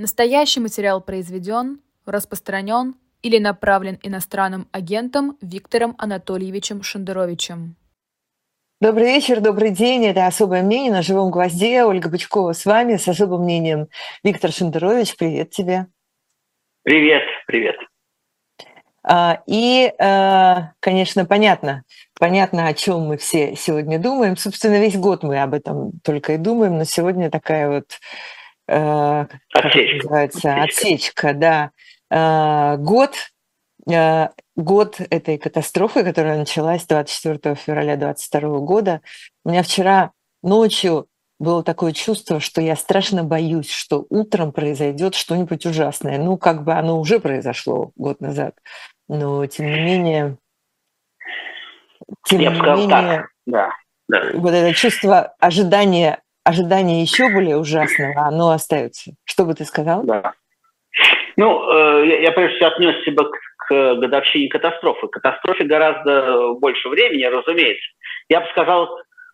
Настоящий материал произведен, распространен или направлен иностранным агентом Виктором Анатольевичем Шендеровичем. Добрый вечер, добрый день. Это «Особое мнение» на «Живом гвозде». Ольга Бычкова с вами с особым мнением. Виктор Шендерович, привет тебе. Привет, привет. А, и, а, конечно, понятно, понятно, о чем мы все сегодня думаем. Собственно, весь год мы об этом только и думаем, но сегодня такая вот Э, отсечка. называется, отсечка, да. Э, год, э, год этой катастрофы, которая началась 24 февраля 2022 года. У меня вчера ночью было такое чувство, что я страшно боюсь, что утром произойдет что-нибудь ужасное. Ну, как бы оно уже произошло год назад, но тем не менее, тем я не менее, так. Да, да. вот это чувство ожидания ожидание еще более ужасного, оно остается. Что бы ты сказал? Да. Ну, э, я, я прежде всего отнес себя к, к годовщине катастрофы. Катастрофе гораздо больше времени, разумеется. Я бы сказал,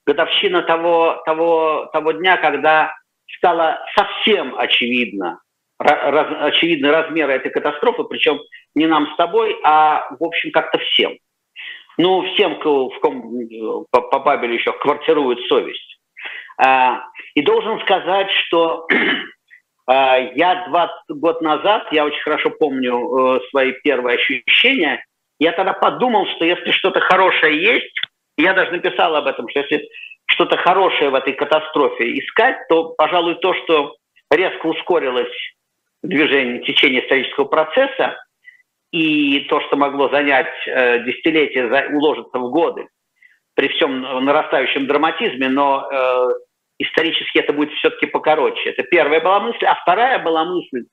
годовщина того, того, того дня, когда стало совсем очевидно, раз, очевидны размеры этой катастрофы, причем не нам с тобой, а, в общем, как-то всем. Ну, всем, в ком э, по, по Бабелю еще квартирует совесть. А, и должен сказать, что а, я 20 год назад, я очень хорошо помню э, свои первые ощущения, я тогда подумал, что если что-то хорошее есть, я даже написал об этом, что если что-то хорошее в этой катастрофе искать, то, пожалуй, то, что резко ускорилось движение, течение исторического процесса, и то, что могло занять э, десятилетия, уложиться в годы, при всем нарастающем драматизме, но э, исторически это будет все-таки покороче. Это первая была мысль. А вторая была мысль,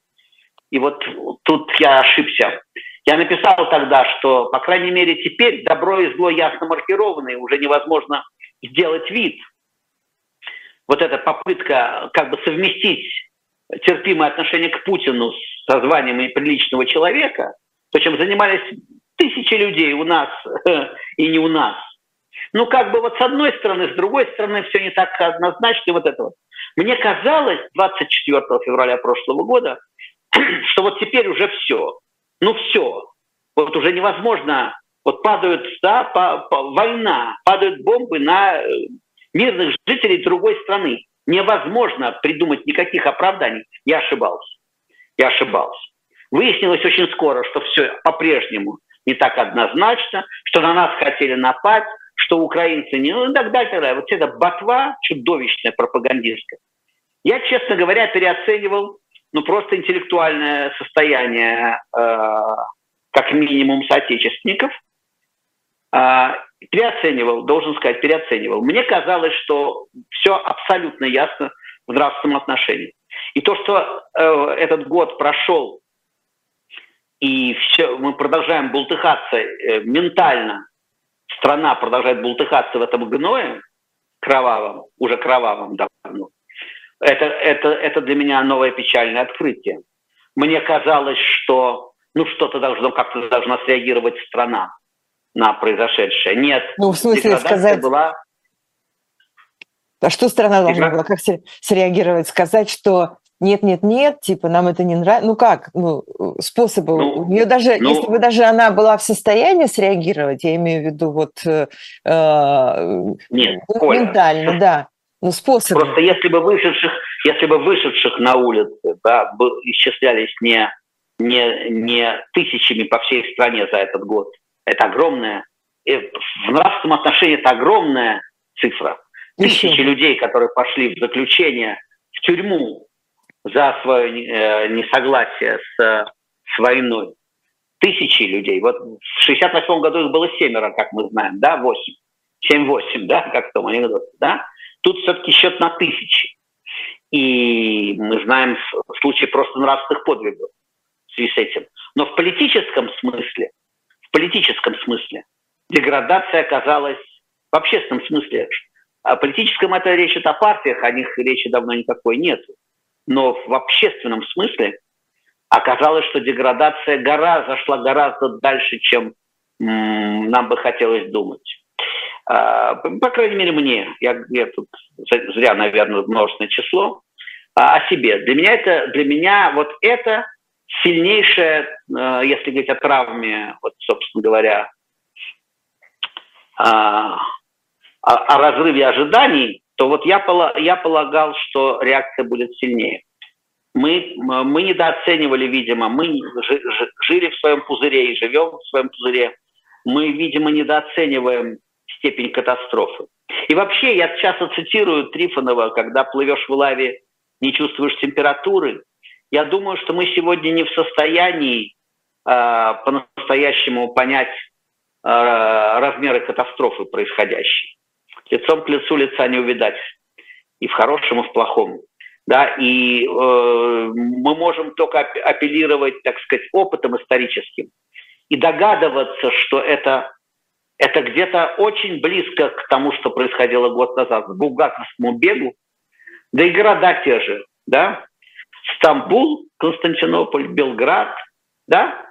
и вот тут я ошибся. Я написал тогда, что, по крайней мере, теперь добро и зло ясно маркированы, уже невозможно сделать вид. Вот эта попытка как бы совместить терпимое отношение к Путину с званием приличного человека, то, чем занимались тысячи людей у нас и не у нас – ну, как бы вот с одной стороны, с другой стороны, все не так однозначно. Вот это вот. Мне казалось 24 февраля прошлого года, что вот теперь уже все. Ну, все. Вот уже невозможно. Вот падают, да, по, по, война, падают бомбы на э, мирных жителей другой страны. Невозможно придумать никаких оправданий. Я ошибался. Я ошибался. Выяснилось очень скоро, что все по-прежнему не так однозначно, что на нас хотели напасть, что украинцы не, ну и так далее. Вот эта ботва чудовищная пропагандистская. Я, честно говоря, переоценивал ну, просто интеллектуальное состояние э, как минимум соотечественников. Э, переоценивал, должен сказать, переоценивал. Мне казалось, что все абсолютно ясно в нравственном отношении. И то, что э, этот год прошел, и все, мы продолжаем бултыхаться э, ментально страна продолжает бултыхаться в этом гное кровавом, уже кровавом давно, это, это, это для меня новое печальное открытие. Мне казалось, что ну что-то должно как-то должна среагировать страна на произошедшее. Нет. Ну, в смысле сказать... Была... А что страна должна была как среагировать? Сказать, что нет, нет, нет, типа нам это не нравится. Ну как, ну способы ну, у нее даже, ну, если бы даже она была в состоянии среагировать, я имею в виду вот э, э нет, ментально, да, ну способы. Просто если бы вышедших, если бы вышедших на улицы, да, исчислялись не не не тысячами по всей стране за этот год, это огромная, э, в нравственном отношении это огромная цифра. Тысячи Еще. людей, которые пошли в заключение в тюрьму за свое э, несогласие с, с войной. Тысячи людей. Вот в 68 году их было семеро, как мы знаем, да, восемь. Семь-восемь, да, как в том анекдоте, да. Тут все-таки счет на тысячи. И мы знаем случаи просто нравственных подвигов в связи с этим. Но в политическом смысле, в политическом смысле деградация оказалась в общественном смысле. О политическом это речь о партиях, о них речи давно никакой нет но в общественном смысле оказалось, что деградация гора, зашла гораздо дальше, чем нам бы хотелось думать. А, по крайней мере, мне. Я, я тут зря, наверное, множественное число. а, о себе. Для меня это, для меня вот это сильнейшее, э, если говорить о травме, вот, собственно говоря, о, о разрыве ожиданий, то вот я, я полагал, что реакция будет сильнее. Мы, мы недооценивали, видимо, мы жили в своем пузыре и живем в своем пузыре. Мы, видимо, недооцениваем степень катастрофы. И вообще, я часто цитирую Трифонова, когда плывешь в лаве, не чувствуешь температуры. Я думаю, что мы сегодня не в состоянии э, по-настоящему понять э, размеры катастрофы происходящей. Лицом к лицу лица не увидать. И в хорошем, и в плохом. Да, и э, мы можем только апеллировать, так сказать, опытом историческим и догадываться, что это, это где-то очень близко к тому, что происходило год назад, к булгаковскому бегу, да и города те же, да, Стамбул, Константинополь, Белград, да,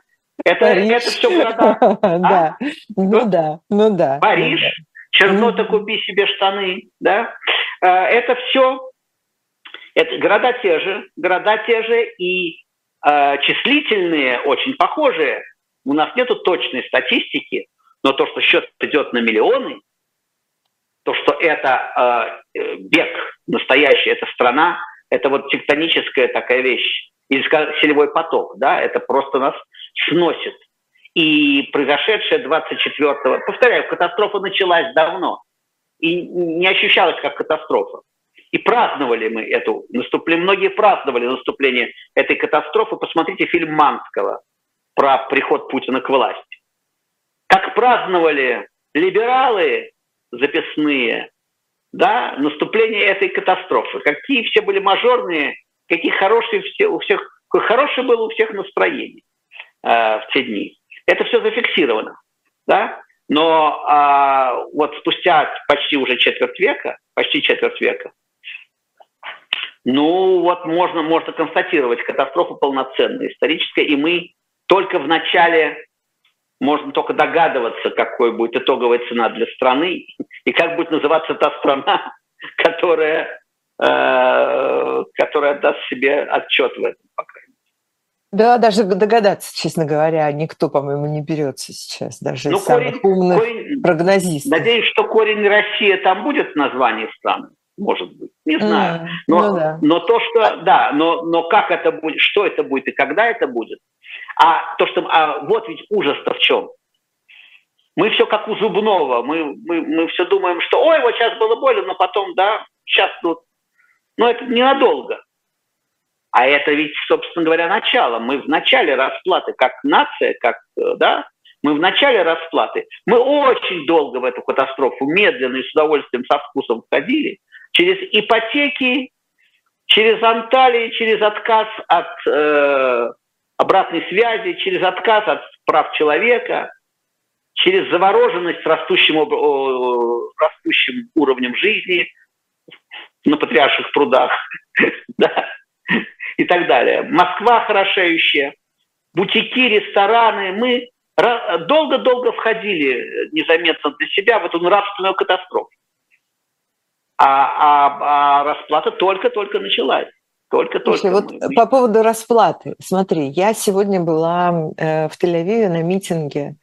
это, это все города. Да, ну да, ну да. Париж, Чернота, купи себе штаны, да, э, это все это города те же, города те же и э, числительные очень похожие. У нас нет точной статистики, но то, что счет идет на миллионы, то, что это э, бег настоящий, это страна, это вот тектоническая такая вещь, или селевой поток, да, это просто нас сносит. И произошедшее 24-го, повторяю, катастрофа началась давно и не ощущалась как катастрофа. И праздновали мы эту наступление, многие праздновали наступление этой катастрофы. Посмотрите фильм Манского про приход Путина к власти. Как праздновали либералы записные, да, наступление этой катастрофы. Какие все были мажорные, какие хорошие все, у всех, хорошее было у всех настроение э, в те дни. Это все зафиксировано, да. Но э, вот спустя почти уже четверть века, почти четверть века, ну, вот можно, можно констатировать катастрофу полноценная, историческая, и мы только в начале можно только догадываться, какой будет итоговая цена для страны и как будет называться та страна, которая, э, которая даст себе отчет в этом, по крайней мере. Да, даже догадаться, честно говоря, никто, по-моему, не берется сейчас, даже ну, из корень, самых умных корень, прогнозистов. Надеюсь, что корень Россия там будет в названии страны может быть, не знаю. Но, ну, да. но то, что, да, но, но как это будет, что это будет и когда это будет, а то, что, а вот ведь ужас-то в чем. Мы все как у зубного, мы, мы, мы все думаем, что, ой, вот сейчас было больно, но потом, да, сейчас, ну, но это ненадолго. А это ведь, собственно говоря, начало. Мы в начале расплаты, как нация, как, э, да, мы в начале расплаты. Мы очень долго в эту катастрофу медленно и с удовольствием, со вкусом входили через ипотеки, через Анталии, через отказ от э, обратной связи, через отказ от прав человека, через завороженность растущим, э, растущим уровнем жизни на патриарших прудах да, и так далее. Москва хорошеющая, бутики, рестораны. Мы долго-долго входили незаметно для себя в эту нравственную катастрофу а, а, а расплата только-только началась. Только-только. вот мы... по поводу расплаты. Смотри, я сегодня была э, в Тель-Авиве на митинге,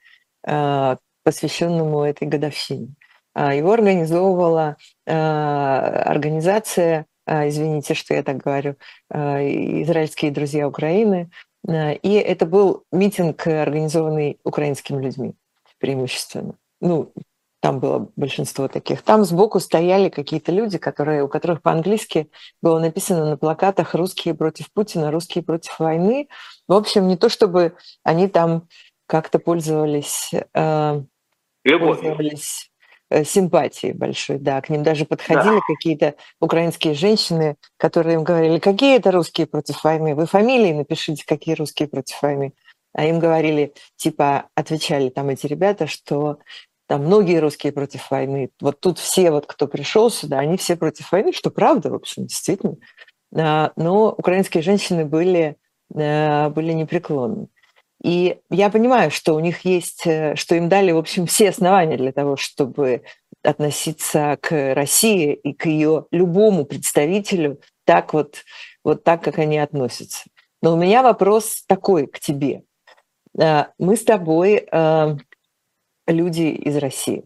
э, посвященному этой годовщине. Э, его организовывала э, организация, извините, что я так говорю, э, израильские друзья Украины. Э, и это был митинг, организованный украинскими людьми преимущественно. Ну, там было большинство таких. Там сбоку стояли какие-то люди, которые, у которых по-английски было написано на плакатах «Русские против Путина», «Русские против войны». В общем, не то чтобы они там как-то пользовались, э, пользовались э, симпатией большой, да, к ним даже подходили да. какие-то украинские женщины, которые им говорили, какие это русские против войны, вы фамилии напишите, какие русские против войны. А им говорили, типа, отвечали там эти ребята, что там многие русские против войны. Вот тут все, вот, кто пришел сюда, они все против войны, что правда, в общем, действительно. А, но украинские женщины были, э, были непреклонны. И я понимаю, что у них есть, э, что им дали, в общем, все основания для того, чтобы относиться к России и к ее любому представителю так вот вот так, как они относятся. Но у меня вопрос такой к тебе. Э, мы с тобой э, люди из России.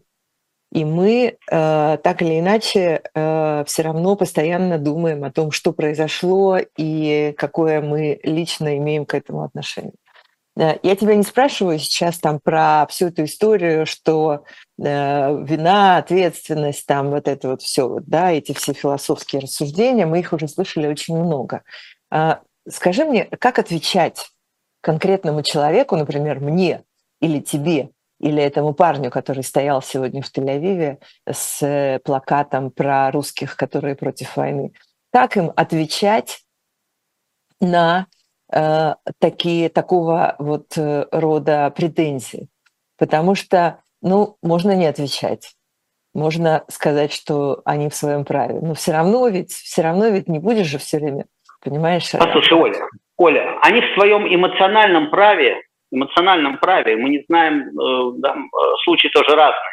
И мы так или иначе все равно постоянно думаем о том, что произошло и какое мы лично имеем к этому отношение. Э, я тебя не спрашиваю сейчас там про всю эту историю, что э, вина, ответственность, там вот это вот все, вот, да, эти все философские рассуждения, мы их уже слышали очень много. Э, скажи мне, как отвечать конкретному человеку, например, мне или тебе, или этому парню, который стоял сегодня в Тель-Авиве с э, плакатом про русских, которые против войны. Как им отвечать на э, такие, такого вот э, рода претензии? Потому что, ну, можно не отвечать. Можно сказать, что они в своем праве. Но все равно ведь, все равно ведь не будешь же все время, понимаешь? Послушай, Оля, Оля, они в своем эмоциональном праве эмоциональном праве. Мы не знаем, э, да, случаи тоже разные.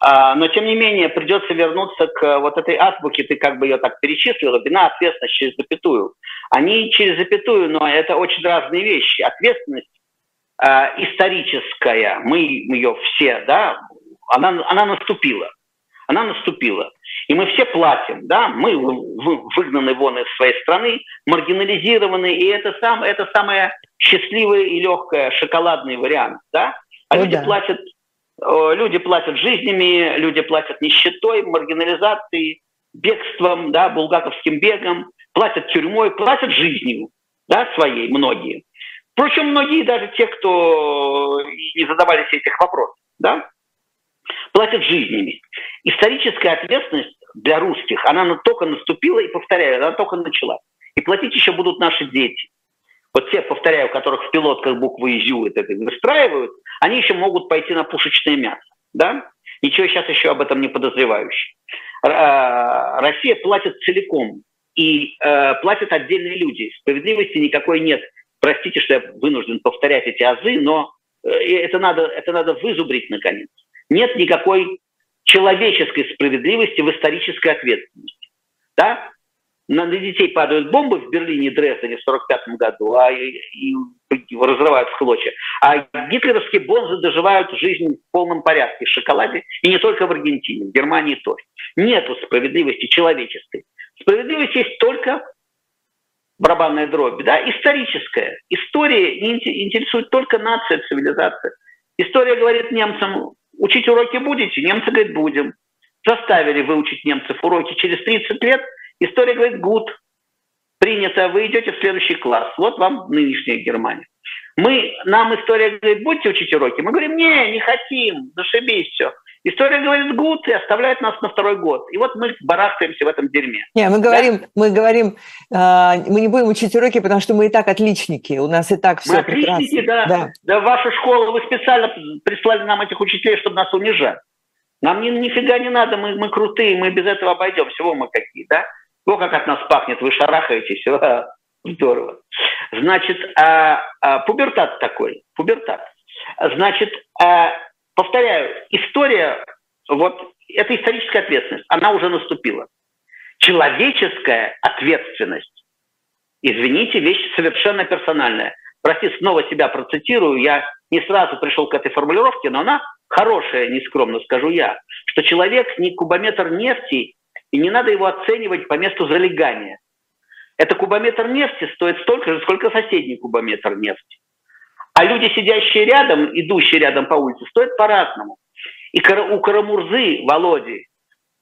А, но, тем не менее, придется вернуться к вот этой азбуке, ты как бы ее так перечислила, вина, ответственность через запятую. Они через запятую, но это очень разные вещи. Ответственность э, историческая, мы ее все, да, она, она наступила. Она наступила. И мы все платим, да, мы выгнаны вон из своей страны, маргинализированы, и это, сам, это самое счастливое и легкое шоколадный вариант, да? А ну, люди да. платят люди платят жизнями, люди платят нищетой, маргинализацией, бегством, да, булгаковским бегом, платят тюрьмой, платят жизнью, да, своей, многие. Впрочем, многие даже те, кто не задавались этих вопросов, да, платят жизнями. Историческая ответственность для русских, она только наступила и, повторяю, она только начала. И платить еще будут наши дети. Вот те, повторяю, которых в пилотках буквы ИЗЮ это выстраивают, они еще могут пойти на пушечное мясо. Да? Ничего сейчас еще об этом не подозревающий. А, Россия платит целиком, и э, платят отдельные люди. Справедливости никакой нет. Простите, что я вынужден повторять эти азы, но э, это надо, это надо вызубрить наконец. Нет никакой человеческой справедливости в исторической ответственности. Да? На детей падают бомбы в Берлине и Дрездене в 1945 году, а и, и разрывают в клочья. А гитлеровские бонзы доживают жизнь в полном порядке в шоколаде, и не только в Аргентине, в Германии тоже. Нету справедливости человеческой. Справедливость есть только барабанная дробь, да, историческая. История интересует только нация, цивилизация. История говорит немцам, учить уроки будете? Немцы говорят, будем. Заставили выучить немцев уроки через 30 лет – История говорит, гуд, принято, вы идете в следующий класс. Вот вам нынешняя Германия. Мы, нам история говорит, будете учить уроки. Мы говорим, не, не хотим, зашибись все. История говорит гуд и оставляет нас на второй год. И вот мы барахтаемся в этом дерьме. Не, мы говорим, да? мы говорим, э, мы не будем учить уроки, потому что мы и так отличники. У нас и так все мы отличники, прекрасно. Да. да. Да, ваша школа, вы специально прислали нам этих учителей, чтобы нас унижать. Нам ни, нифига не надо, мы, мы крутые, мы без этого обойдем. Всего мы какие, да? О, как от нас пахнет, вы шарахаетесь, здорово. Значит, а, а, пубертат такой, пубертат. Значит, а, повторяю, история, вот это историческая ответственность, она уже наступила. Человеческая ответственность, извините, вещь совершенно персональная. Прости, снова себя процитирую, я не сразу пришел к этой формулировке, но она хорошая, нескромно скажу я, что человек не кубометр нефти и не надо его оценивать по месту залегания. Это кубометр нефти стоит столько же, сколько соседний кубометр нефти. А люди, сидящие рядом, идущие рядом по улице, стоят по-разному. И у Карамурзы, Володи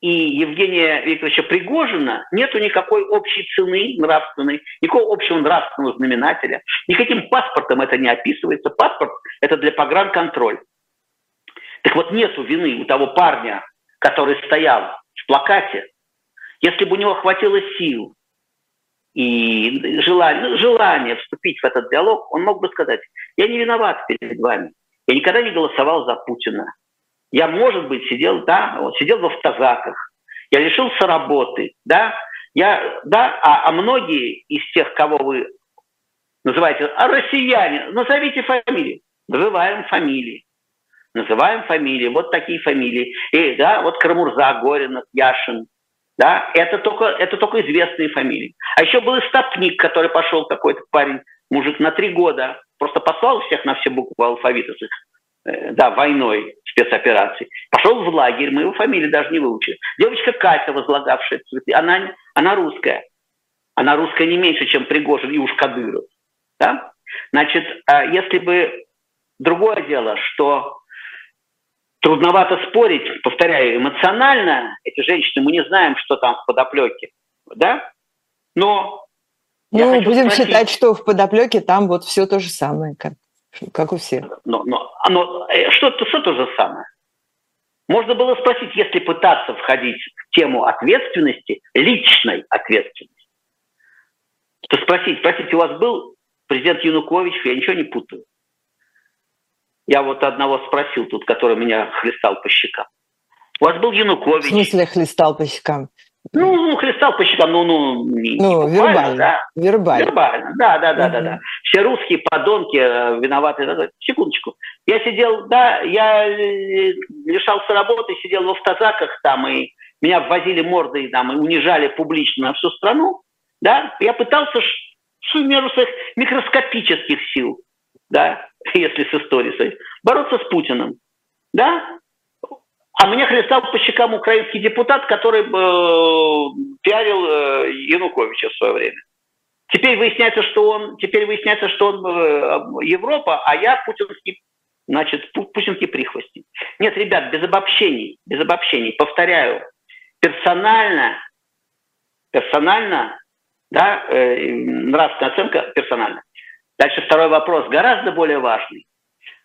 и Евгения Викторовича Пригожина нету никакой общей цены нравственной, никакого общего нравственного знаменателя. Никаким паспортом это не описывается. Паспорт – это для погранконтроль. Так вот, нету вины у того парня, который стоял в плакате если бы у него хватило сил и желания, ну, желания вступить в этот диалог, он мог бы сказать, я не виноват перед вами, я никогда не голосовал за Путина. Я, может быть, сидел, да, вот, сидел в автозаках, я лишился работы, да, я, да, а, а многие из тех, кого вы называете, а россияне, назовите фамилии, называем фамилии, называем фамилии, вот такие фамилии, и, да, вот Карамурза, Горинов, Яшин, Да, это только, это только известные фамилии. А еще был Стопник, который пошел какой-то парень, мужик, на три года, просто послал всех на все буквы алфавита с их, э, да, войной, спецоперацией. Пошел в лагерь, мы его фамилию даже не выучили. Девочка Катя, возлагавшая цветы, она, она русская. Она русская не меньше, чем Пригожин и уж Кадыров. Да? Значит, а если бы другое дело, что трудновато спорить, повторяю, эмоционально эти женщины, мы не знаем, что там в подоплеке, да? Но ну, будем спросить, считать, что в подоплеке там вот все то же самое, как, как у всех. Но, но, но э, что, что то же самое? Можно было спросить, если пытаться входить в тему ответственности, личной ответственности, то спросить, спросите, у вас был президент Янукович, я ничего не путаю. Я вот одного спросил тут, который меня хлестал по щекам. У вас был Янукович. В смысле хлестал по щекам? Ну, ну хлестал по щекам, ну, ну, не, ну не вербально, да. вербально. Вербально, да, да, да, угу. да, да. Все русские подонки э, виноваты. Секундочку. Я сидел, да, я э, лишался работы, сидел в автозаках там, и меня ввозили мордой там, и унижали публично на всю страну, да. Я пытался всю меру своих микроскопических сил, да, если с историей, бороться с Путиным, да, а мне хлестал по щекам украинский депутат, который э, пиарил э, Януковича в свое время. Теперь выясняется, что он, теперь выясняется, что он э, Европа, а я путинский, значит, путинский прихвостень. Нет, ребят, без обобщений, без обобщений. Повторяю, персонально, персонально, да, э, нравственная оценка персонально. Дальше второй вопрос, гораздо более важный.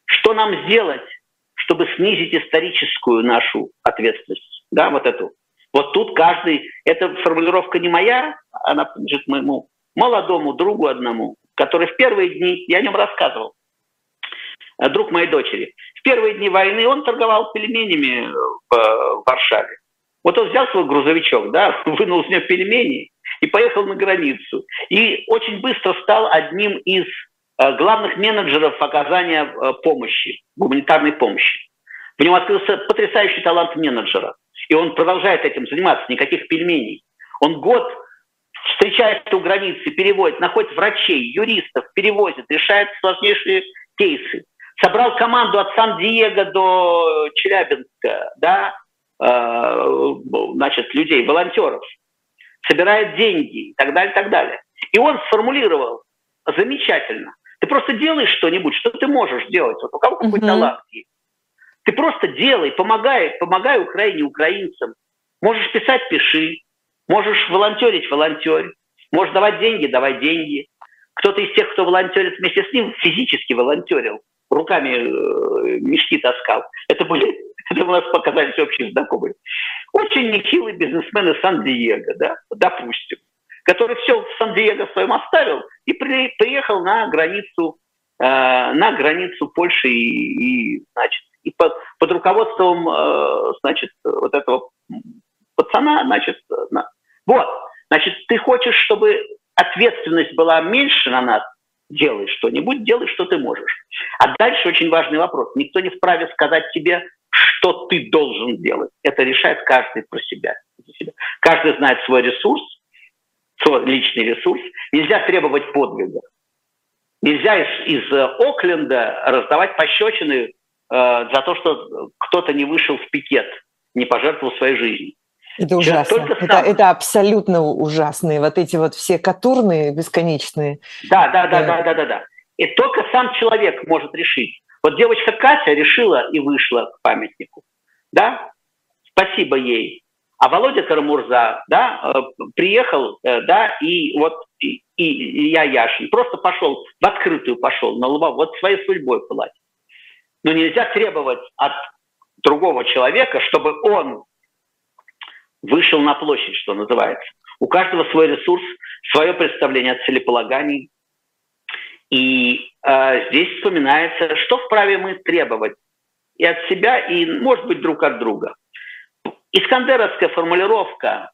Что нам сделать, чтобы снизить историческую нашу ответственность? Да, вот эту. Вот тут каждый, эта формулировка не моя, она принадлежит моему молодому другу одному, который в первые дни, я о нем рассказывал, э, друг моей дочери, в первые дни войны он торговал пельменями в Варшаве. Вот он взял свой грузовичок, да, вынул из него пельмени и поехал на границу. И очень быстро стал одним из э, главных менеджеров оказания э, помощи, гуманитарной помощи. В нем открылся потрясающий талант менеджера. И он продолжает этим заниматься, никаких пельменей. Он год встречается у границы, переводит, находит врачей, юристов, перевозит, решает сложнейшие кейсы. Собрал команду от Сан-Диего до Челябинска, да, э, значит, людей, волонтеров собирает деньги и так далее, и так далее. И он сформулировал замечательно. Ты просто делаешь что-нибудь, что ты можешь делать. Вот у кого какой uh-huh. талант есть. Ты просто делай, помогай, помогай Украине, украинцам. Можешь писать, пиши. Можешь волонтерить, волонтерь. Можешь давать деньги, давай деньги. Кто-то из тех, кто волонтерит вместе с ним, физически волонтерил, руками э, мешки таскал. Это были это у нас показались общие знакомые. Очень нехилый бизнесмен из Сан-Диего, да, допустим, который все в Сан-Диего своем оставил и при, приехал на границу, э, на границу Польши и, и значит, и под, под руководством, э, значит, вот этого пацана, значит, на, вот, значит, ты хочешь, чтобы ответственность была меньше на нас, делай что-нибудь, делай, что ты можешь. А дальше очень важный вопрос. Никто не вправе сказать тебе, что ты должен делать. Это решает каждый про себя. Каждый знает свой ресурс, свой личный ресурс. Нельзя требовать подвига. Нельзя из, из э, Окленда раздавать пощечины э, за то, что кто-то не вышел в пикет, не пожертвовал своей жизнью. Это ужасно. Это, сам... это абсолютно ужасные. Вот эти вот все катурные бесконечные. Да, да, да, да, да, да, да. И только сам человек может решить, вот девочка Катя решила и вышла к памятнику. Да? Спасибо ей. А Володя Карамурза, да, э, приехал, э, да, и вот и, и я Яшин просто пошел, в открытую пошел, на лба, вот своей судьбой платить. Но нельзя требовать от другого человека, чтобы он вышел на площадь, что называется. У каждого свой ресурс, свое представление о целеполагании, и э, здесь вспоминается, что вправе мы требовать и от себя, и, может быть, друг от друга. Искандеровская формулировка,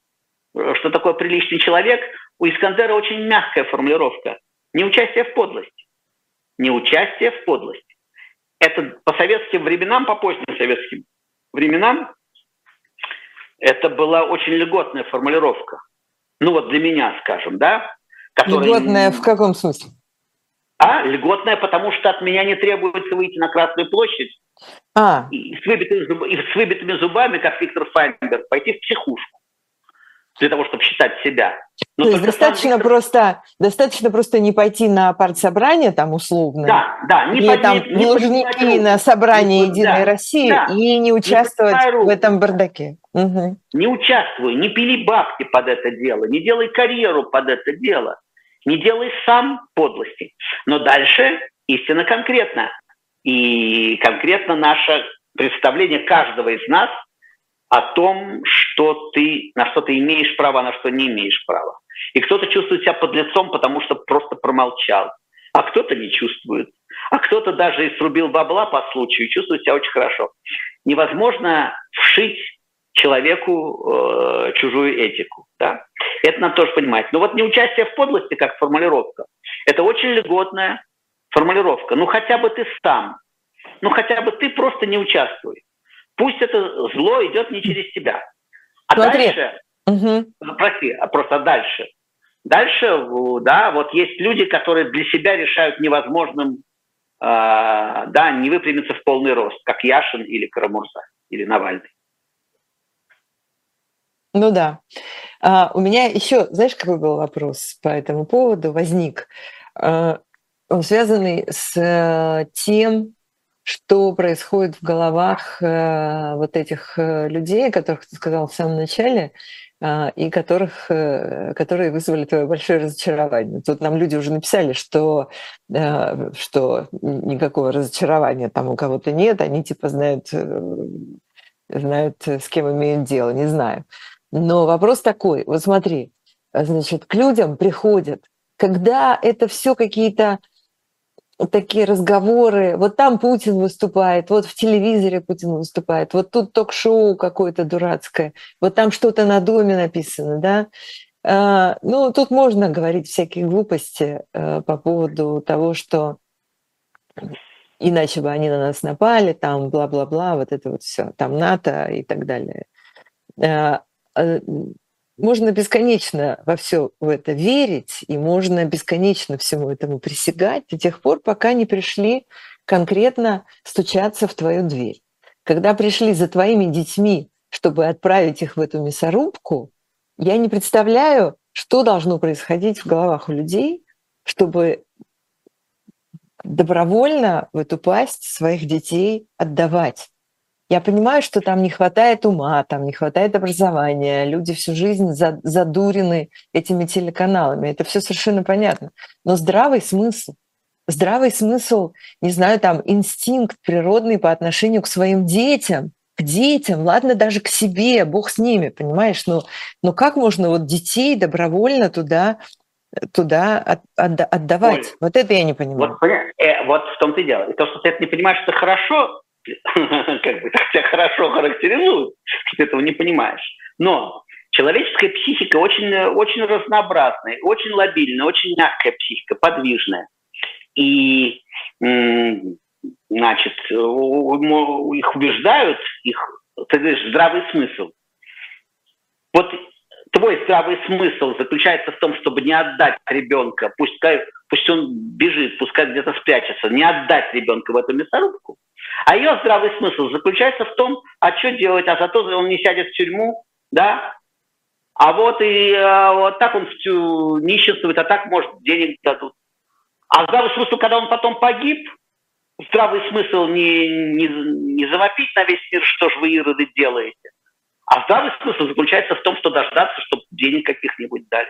что такое приличный человек, у Искандера очень мягкая формулировка. Не участие в подлости. Не участие в подлости. Это по советским временам, по поздним советским временам это была очень льготная формулировка. Ну вот для меня, скажем, да? Которая... Льготная в каком смысле? А, льготная, потому что от меня не требуется выйти на Красную площадь а. и, с выбитыми, зуб... и с выбитыми зубами, как Виктор Файнберг, пойти в психушку для того, чтобы считать себя. Но То есть достаточно Виктор... просто, достаточно просто не пойти на партсобрание там условно. Да, да, не, не там не нужники на собрание не, Единой да, России да, и не участвовать не в этом бардаке. Угу. Не участвуй, не пили бабки под это дело, не делай карьеру под это дело, не делай сам подлости. Но дальше истина конкретна. И конкретно наше представление каждого из нас – о том, что ты, на что ты имеешь право, а на что не имеешь права. И кто-то чувствует себя под лицом, потому что просто промолчал, а кто-то не чувствует. А кто-то даже и срубил бабла по случаю, чувствует себя очень хорошо. Невозможно вшить человеку э, чужую этику. Да? Это надо тоже понимать. Но вот не участие в подлости, как формулировка, это очень льготная формулировка. Ну хотя бы ты сам, ну хотя бы ты просто не участвуй. Пусть это зло идет не через тебя. А Смотри. дальше, угу. прости, а просто дальше. Дальше, да, вот есть люди, которые для себя решают невозможным, э, да, не выпрямиться в полный рост, как Яшин или Карамурса, или Навальный. Ну да. А, у меня еще, знаешь, какой был вопрос по этому поводу возник? А, он связанный с э, тем, что происходит в головах э, вот этих э, людей, которых ты сказал в самом начале, э, и которых, которые вызвали твое большое разочарование. Тут нам люди уже написали, что, что никакого разочарования там у кого-то нет, они типа знают, знают, с кем имеют дело, не знаю. Но вопрос такой, вот смотри, значит, к людям приходят, когда это все какие-то такие разговоры, вот там Путин выступает, вот в телевизоре Путин выступает, вот тут ток-шоу какое-то дурацкое, вот там что-то на доме написано, да. А, ну, тут можно говорить всякие глупости э, по поводу того, что иначе бы они на нас напали, там бла-бла-бла, вот это вот все, там НАТО и так далее. А, можно бесконечно во все в это верить, и можно бесконечно всему этому присягать до тех пор, пока не пришли конкретно стучаться в твою дверь. Когда пришли за твоими детьми, чтобы отправить их в эту мясорубку, я не представляю, что должно происходить в головах у людей, чтобы добровольно в эту пасть своих детей отдавать. Я понимаю, что там не хватает ума, там не хватает образования, люди всю жизнь задурены этими телеканалами. Это все совершенно понятно. Но здравый смысл, здравый смысл, не знаю, там инстинкт природный по отношению к своим детям, к детям, ладно, даже к себе, бог с ними, понимаешь? Но, но как можно вот детей добровольно туда туда от, от, отдавать. Ой, вот это я не понимаю. Вот, э, вот в том-то и дело. И то, что ты это не понимаешь, это хорошо, как бы тебя хорошо характеризуют, что ты этого не понимаешь. Но человеческая психика очень, очень разнообразная, очень лобильная, очень мягкая психика, подвижная. И значит, их убеждают, их, ты говоришь, здравый смысл. Вот твой здравый смысл заключается в том, чтобы не отдать ребенка, пусть, пусть он бежит, пускай где-то спрячется, не отдать ребенка в эту мясорубку, а ее здравый смысл заключается в том, а что делать, а зато он не сядет в тюрьму, да, а вот и а, вот так он в тю, нищенствует, а так, может, денег дадут. А здравый смысл, когда он потом погиб, здравый смысл не, не, не завопить на весь мир, что же вы, ироды, делаете. А здравый смысл заключается в том, что дождаться, чтобы денег каких-нибудь дали.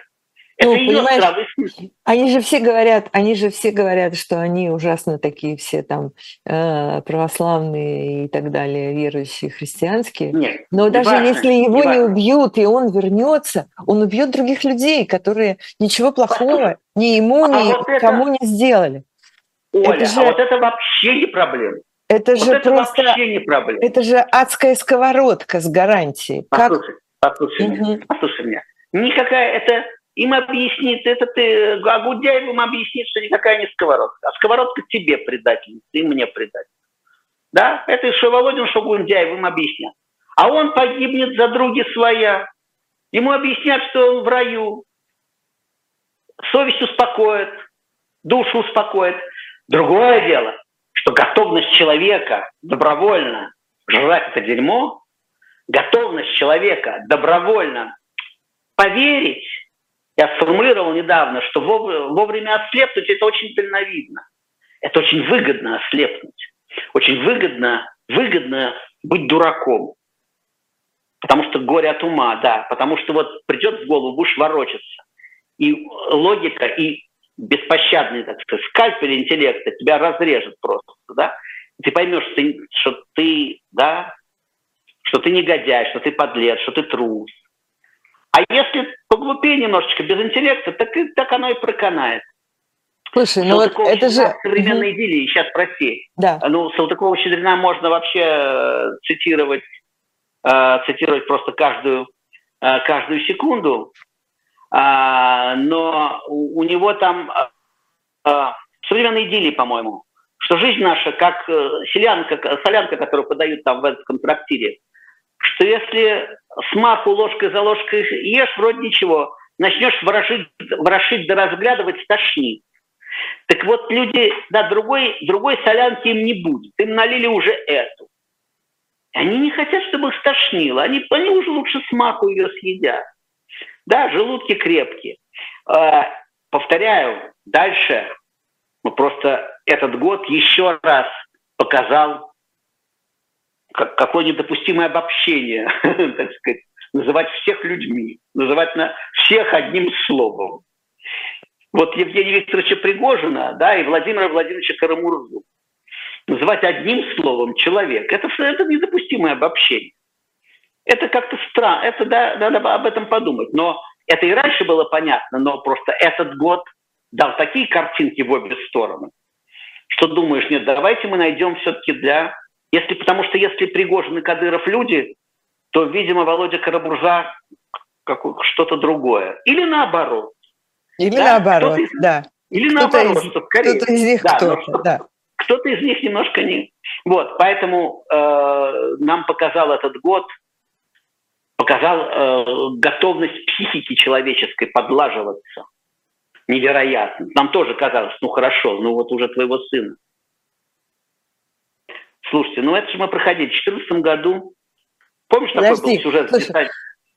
Это ну, ее здравый смысл. Они же все говорят, они же все говорят, что они ужасно такие все там э, православные и так далее, верующие, христианские. Нет, Но даже важно, если его не, не убьют и он вернется, он убьет других людей, которые ничего плохого ни ему, а ни вот кому это... не сделали. Оля, это а же... а вот это вообще не проблема. Это вот же это просто... вообще не проблема. Это же адская сковородка с гарантией. Послушай, как... послушай, угу. меня, послушай меня. Никакая это им объяснит, это ты, а Гудяев им объяснит, что никакая не сковородка. А сковородка тебе предательница, и мне предатель. Да, это что Володин, что Гундяев им объяснят. а он погибнет за други своя. Ему объяснят, что он в раю. Совесть успокоит, душу успокоит. Другое дело, что готовность человека добровольно жрать это дерьмо, готовность человека добровольно поверить, я сформулировал недавно, что вовремя ослепнуть это очень дальновидно. Это очень выгодно ослепнуть. Очень выгодно, выгодно быть дураком. Потому что горе от ума, да. Потому что вот придет в голову, будешь ворочаться. И логика, и беспощадный, так сказать, скальпель интеллекта тебя разрежет просто, да. Ты поймешь, что ты, что ты, да, что ты негодяй, что ты подлец, что ты трус. А если поглупее немножечко, без интеллекта, так, так оно и проканает. Слушай, ну вот это же... Современной идиллии, сейчас прости. Да. Ну, Салтыкова-Щедрина можно вообще э, цитировать, э, цитировать просто каждую, э, каждую секунду. А, но у, у него там э, э, современной идиллии, по-моему, что жизнь наша как э, селянка, солянка, которую подают там в этом трактире, что если смаху ложкой за ложкой ешь, вроде ничего, начнешь ворошить, ворошить да разглядывать, стошнит. Так вот, люди, да, другой, другой солянки им не будет. Им налили уже эту. Они не хотят, чтобы их стошнило. Они, они уже лучше смаку ее съедят. Да, желудки крепкие. Э, повторяю, дальше ну, просто этот год еще раз показал какое недопустимое обобщение, так сказать, называть всех людьми, называть на всех одним словом. Вот Евгения Викторовича Пригожина, да, и Владимира Владимировича Карамурзу. Называть одним словом человек, это, это недопустимое обобщение. Это как-то странно, это да, надо об этом подумать. Но это и раньше было понятно, но просто этот год дал такие картинки в обе стороны, что думаешь, нет, давайте мы найдем все-таки для... Если, потому что если Пригожин и Кадыров люди, то, видимо, Володя Карабурза что-то другое. Или наоборот. Или да? наоборот, из, да. Или кто наоборот, из, что скорее. Кто-то из них да, кто-то, да. Кто-то из них немножко не... Вот, поэтому э, нам показал этот год, показал э, готовность психики человеческой подлаживаться. Невероятно. Нам тоже казалось, ну хорошо, ну вот уже твоего сына. Слушайте, ну это же мы проходили в 2014 году. Помнишь, такой был сюжет? Слушай,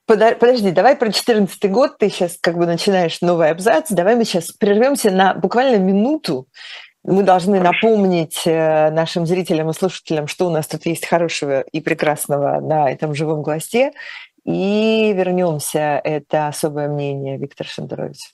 Подожди, давай про 2014 год, ты сейчас как бы начинаешь новый абзац, давай мы сейчас прервемся на буквально минуту. Мы должны Хорошо. напомнить э, нашим зрителям и слушателям, что у нас тут есть хорошего и прекрасного на этом живом гвозде. И вернемся. Это особое мнение Виктор Шендерович.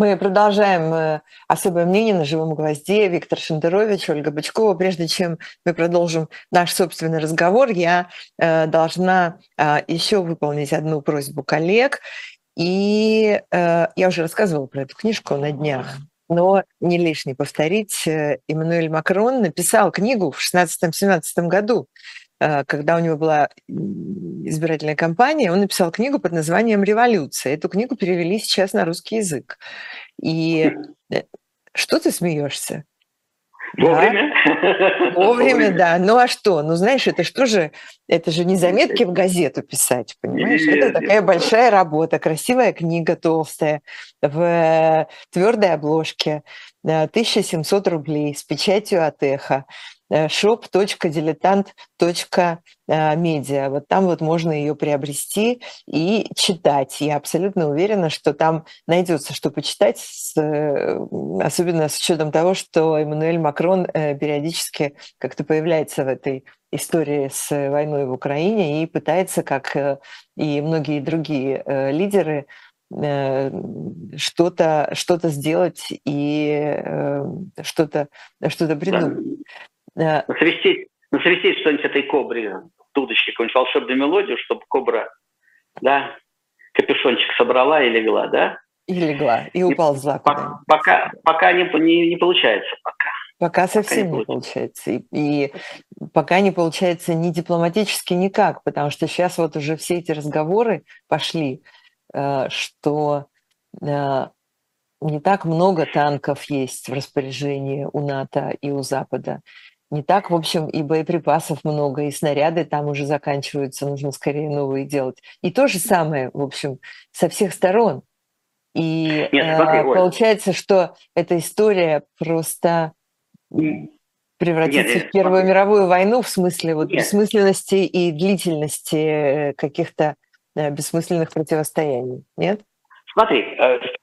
Мы продолжаем э, особое мнение на живом гвозде. Виктор Шендерович, Ольга Бычкова. Прежде чем мы продолжим наш собственный разговор, я э, должна э, еще выполнить одну просьбу коллег. И я уже рассказывала про эту книжку на днях, но не лишне повторить. Эммануэль Макрон написал книгу в 16-17 году когда у него была избирательная кампания, он написал книгу под названием «Революция». Эту книгу перевели сейчас на русский язык. И э, что ты смеешься? Вовремя. Да. Вовремя, да. Ну а что? Ну знаешь, это что же, это же не заметки в газету писать, понимаешь? Нет, это такая нет. большая работа, красивая книга толстая, в твердой обложке, 1700 э, рублей с печатью от эхо shop.diletant.media. Вот там вот можно ее приобрести и читать. Я абсолютно уверена, что там найдется что почитать, с, особенно с учетом того, что Эммануэль Макрон э, периодически как-то появляется в этой истории с войной в Украине и пытается, как э, и многие другие э, лидеры, что-то что сделать и что-то что придумать. Насвистеть, насвистеть что-нибудь этой кобре, дудочки, какую-нибудь волшебную мелодию, чтобы кобра, да, капюшончик собрала и легла, да? И легла, и уползла и, Пока, пока не, не, не получается, пока. Пока совсем пока не, не получается. И, и пока не получается ни дипломатически, никак, потому что сейчас вот уже все эти разговоры пошли, э, что э, не так много танков есть в распоряжении у НАТО и у Запада не так, в общем, и боеприпасов много, и снаряды там уже заканчиваются, нужно скорее новые делать. И то же самое, в общем, со всех сторон. И Нет, смотри, э, получается, что эта история просто превратится нет, нет, в Первую смотри. мировую войну в смысле вот бессмысленности и длительности э, каких-то э, бессмысленных противостояний. Нет? Смотри,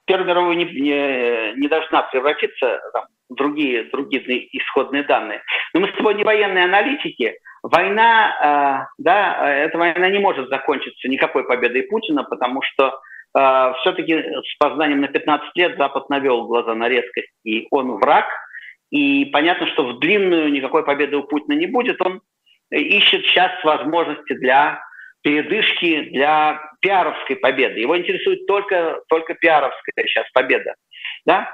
э, Первую мировую не, не, не должна превратиться там, другие, другие исходные данные. Но мы с тобой не военные аналитики. Война, э, да, эта война не может закончиться никакой победой Путина, потому что э, все-таки с познанием на 15 лет Запад навел глаза на резкость, и он враг. И понятно, что в длинную никакой победы у Путина не будет. Он ищет сейчас возможности для передышки, для пиаровской победы. Его интересует только, только пиаровская сейчас победа. Да?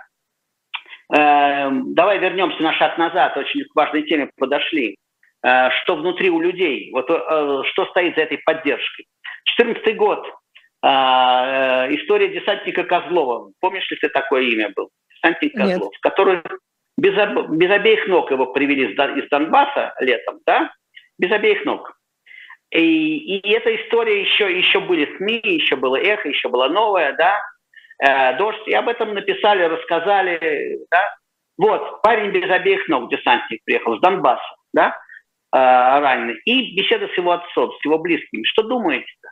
Эм, давай вернемся на шаг назад, очень к важной теме подошли. Э, что внутри у людей, вот э, что стоит за этой поддержкой. 14 год, э, история десантника Козлова. Помнишь ли ты такое имя был? Десантник Козлов, Нет. который без, без обеих ног его привели из Донбасса летом, да? Без обеих ног. И, и эта история еще, еще были СМИ, еще было эхо, еще была новая, да? Э, дождь, и об этом написали, рассказали, да. Вот, парень без обеих ног, десантник приехал с Донбасса, да, э, раненый, и беседа с его отцом, с его близкими. Что думаете-то?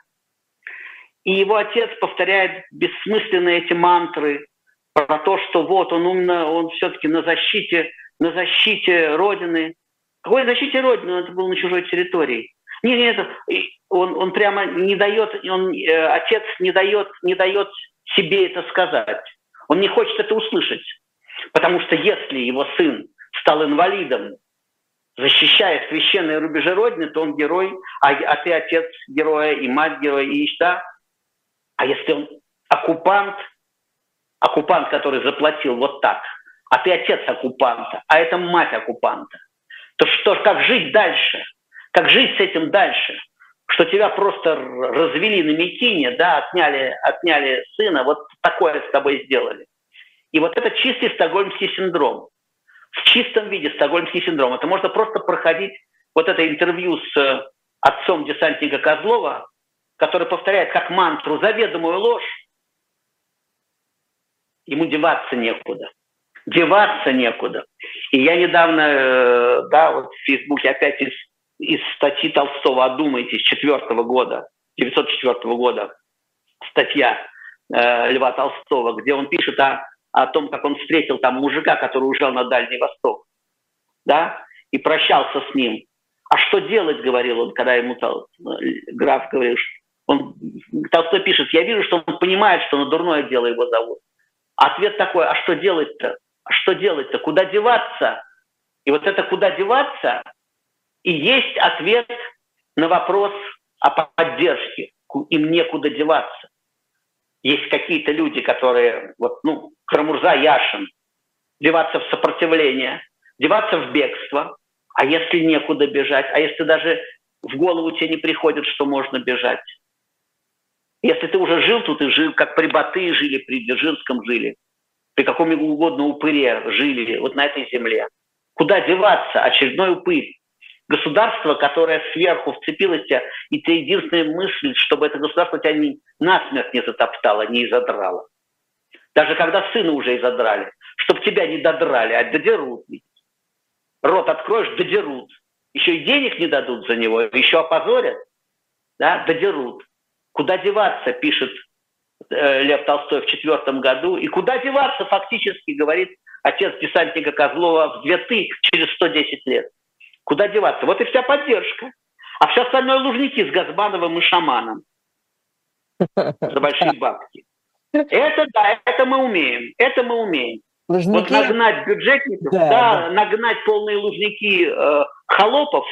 И его отец повторяет бессмысленные эти мантры про то, что вот он умно, он все-таки на защите, на защите Родины. Какой защите Родины? Он это был на чужой территории. Нет, нет, он, он прямо не дает, он, э, отец не дает, не дает себе это сказать. Он не хочет это услышать. Потому что если его сын стал инвалидом, защищая священные рубежи Родины, то он герой, а, а ты отец героя и мать героя, и да? А если он оккупант, оккупант, который заплатил вот так, а ты отец оккупанта, а это мать оккупанта, то что, как жить дальше? Как жить с этим дальше? что тебя просто развели на Микине, да, отняли, отняли сына, вот такое с тобой сделали. И вот это чистый стокгольмский синдром. В чистом виде стокгольмский синдром. Это можно просто проходить вот это интервью с э, отцом десантника Козлова, который повторяет как мантру заведомую ложь. Ему деваться некуда. Деваться некуда. И я недавно, э, да, вот в Фейсбуке опять из статьи Толстого «Одумайтесь» четвертого года, 904 года, статья э, Льва Толстого, где он пишет о, о том, как он встретил там мужика, который уезжал на Дальний Восток, да, и прощался с ним. А что делать, говорил он, когда ему Тол... граф говорил, он, Толстой пишет, я вижу, что он понимает, что на дурное дело его зовут. Ответ такой, а что делать-то? А что делать-то? Куда деваться? И вот это куда деваться, и есть ответ на вопрос о поддержке. Им некуда деваться. Есть какие-то люди, которые, вот, ну, Крамурза, Яшин, деваться в сопротивление, деваться в бегство, а если некуда бежать, а если даже в голову тебе не приходит, что можно бежать. Если ты уже жил тут и жил, как при Батые жили, при Дзержинском жили, при каком угодно упыре жили, вот на этой земле. Куда деваться? Очередной упырь. Государство, которое сверху вцепилось тебя, и ты единственная мысль, чтобы это государство тебя не, насмерть не затоптало, не изодрало. Даже когда сына уже изодрали, чтобы тебя не додрали, а додерут. Рот откроешь, додерут. Еще и денег не дадут за него, еще опозорят, да, додерут. Куда деваться, пишет э, Лев Толстой в четвертом году. И куда деваться, фактически, говорит отец десантника Козлова в 2000, через 110 лет. Куда деваться? Вот и вся поддержка. А все остальное Лужники с Газмановым и Шаманом. За большие бабки. Это да, это мы умеем. Это мы умеем. Лужники... Вот нагнать бюджетников, да, да, да. нагнать полные лужники э, холопов,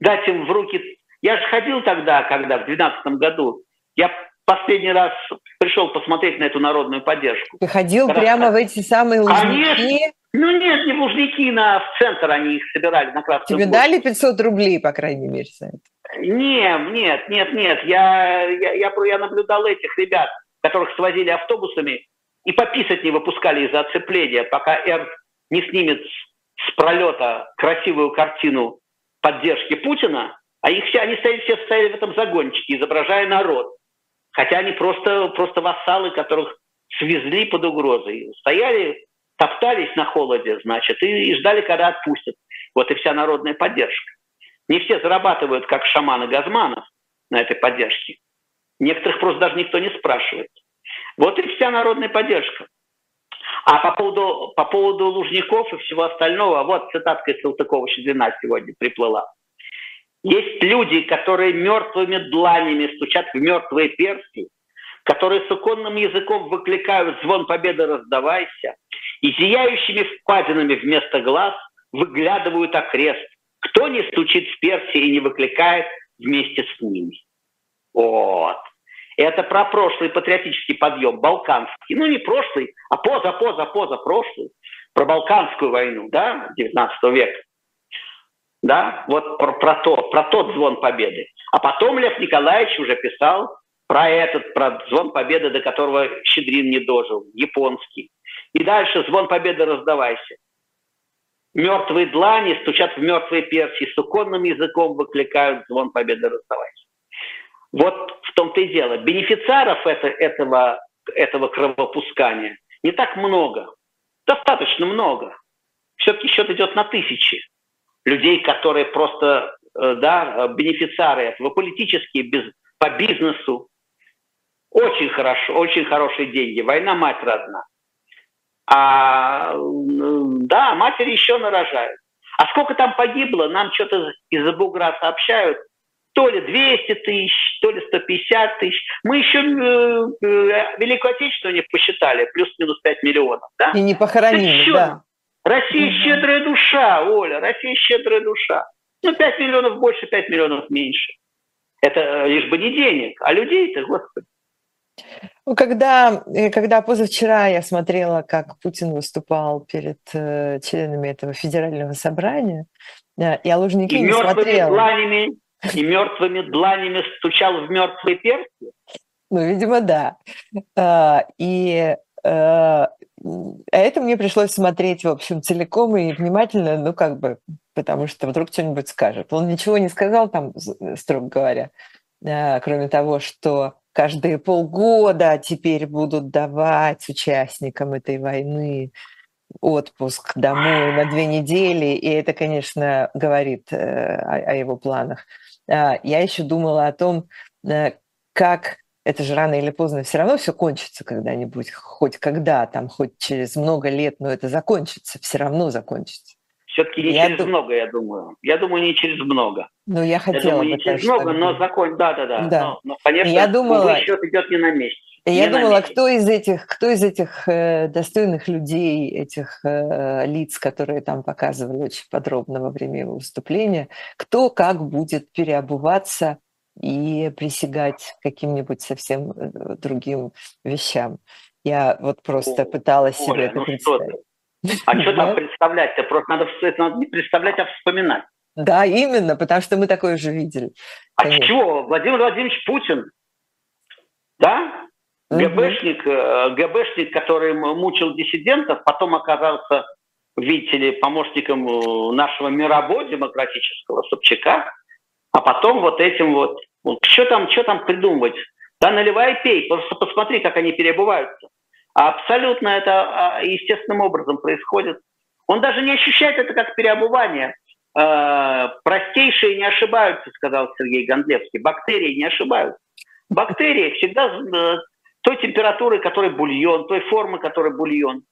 дать им в руки. Я же ходил тогда, когда в 2012 году, я последний раз пришел посмотреть на эту народную поддержку. Ты ходил Когда прямо в эти самые лужники? Конечно. Ну нет, не в лужники, на, в центр они их собирали на Красном Тебе дали 500 рублей, по крайней мере, за это? Нет, нет, нет, нет. Я, я, я, я наблюдал этих ребят, которых свозили автобусами и пописать не выпускали из-за оцепления, пока Р не снимет с пролета красивую картину поддержки Путина, а их все, они стояли, все стояли в этом загончике, изображая народ. Хотя они просто, просто вассалы, которых свезли под угрозой. Стояли, топтались на холоде, значит, и, и ждали, когда отпустят. Вот и вся народная поддержка. Не все зарабатывают, как шаманы Газманов, на этой поддержке. Некоторых просто даже никто не спрашивает. Вот и вся народная поддержка. А по поводу, по поводу Лужников и всего остального, вот цитатка из Салтыкова-Щедрина сегодня приплыла. Есть люди, которые мертвыми дланями стучат в мертвые перси, которые суконным языком выкликают «Звон победы раздавайся», и зияющими впадинами вместо глаз выглядывают окрест. Кто не стучит в перси и не выкликает вместе с ними? Вот. Это про прошлый патриотический подъем, балканский. Ну, не прошлый, а поза-поза-поза прошлый. Про Балканскую войну, да, 19 века. Да, вот про, про, то, про тот звон победы. А потом Лев Николаевич уже писал про этот, про звон победы, до которого Щедрин не дожил, японский. И дальше звон победы раздавайся. Мертвые длани стучат в мертвые перси, суконным языком выкликают звон победы раздавайся. Вот в том-то и дело. Бенефициаров это, этого, этого кровопускания не так много. Достаточно много. Все-таки счет идет на тысячи людей, которые просто э, да, бенефициары этого, политические, без, по бизнесу. Очень хорошо, очень хорошие деньги. Война мать родна. А да, матери еще нарожают. А сколько там погибло, нам что-то из-за бугра сообщают – то ли 200 тысяч, то ли 150 тысяч. Мы еще э, э, Великую Отечественную не посчитали, плюс-минус 5 миллионов. Да? И не похоронили, да. Россия угу. щедрая душа, Оля, Россия щедрая душа. Ну, 5 миллионов больше, 5 миллионов меньше. Это э, лишь бы не денег, а людей-то, господи. Ну, когда, э, когда позавчера я смотрела, как Путин выступал перед э, членами этого федерального собрания, э, я Лужники и не смотрела. Дланями, и мертвыми дланями стучал в мертвые перси? Ну, видимо, да. И а, это мне пришлось смотреть, в общем, целиком и внимательно, ну, как бы, потому что вдруг что-нибудь скажет. Он ничего не сказал там, строго говоря, кроме того, что каждые полгода теперь будут давать участникам этой войны отпуск домой на две недели, и это, конечно, говорит э, о, его планах. А, я еще думала о том, э, как это же рано или поздно все равно все кончится когда-нибудь, хоть когда, там, хоть через много лет, но это закончится, все равно закончится. Все-таки не я через дум... много, я думаю. Я думаю, не через много. Ну, я хотела я думаю, не через много, но закон, да, да, да. да. Но, но, конечно, я думала... счет идет не на месте. Я не думала, кто из этих, кто из этих э, достойных людей, этих э, лиц, которые там показывали очень подробно во время его выступления, кто как будет переобуваться и присягать каким-нибудь совсем э, другим вещам. Я вот просто О, пыталась Оля, себе это ну представить. А что там представлять-то? Просто надо, это надо не представлять, а вспоминать. Да, именно, потому что мы такое же видели. А Конечно. чего? Владимир Владимирович Путин, да? ГБшник, угу. ГБшник, который мучил диссидентов, потом оказался, видите ли, помощником э, нашего мирового демократического Собчака, а потом вот этим вот, что там, что там придумывать? Да, наливай пей, просто посмотри, как они переобуваются. А абсолютно это а, естественным образом происходит. Он даже не ощущает это как переобувание. Э, простейшие не ошибаются, сказал Сергей Гондлевский. Бактерии не ошибаются. Бактерии всегда э, той температуры, которой бульон, той формы, которой бульон.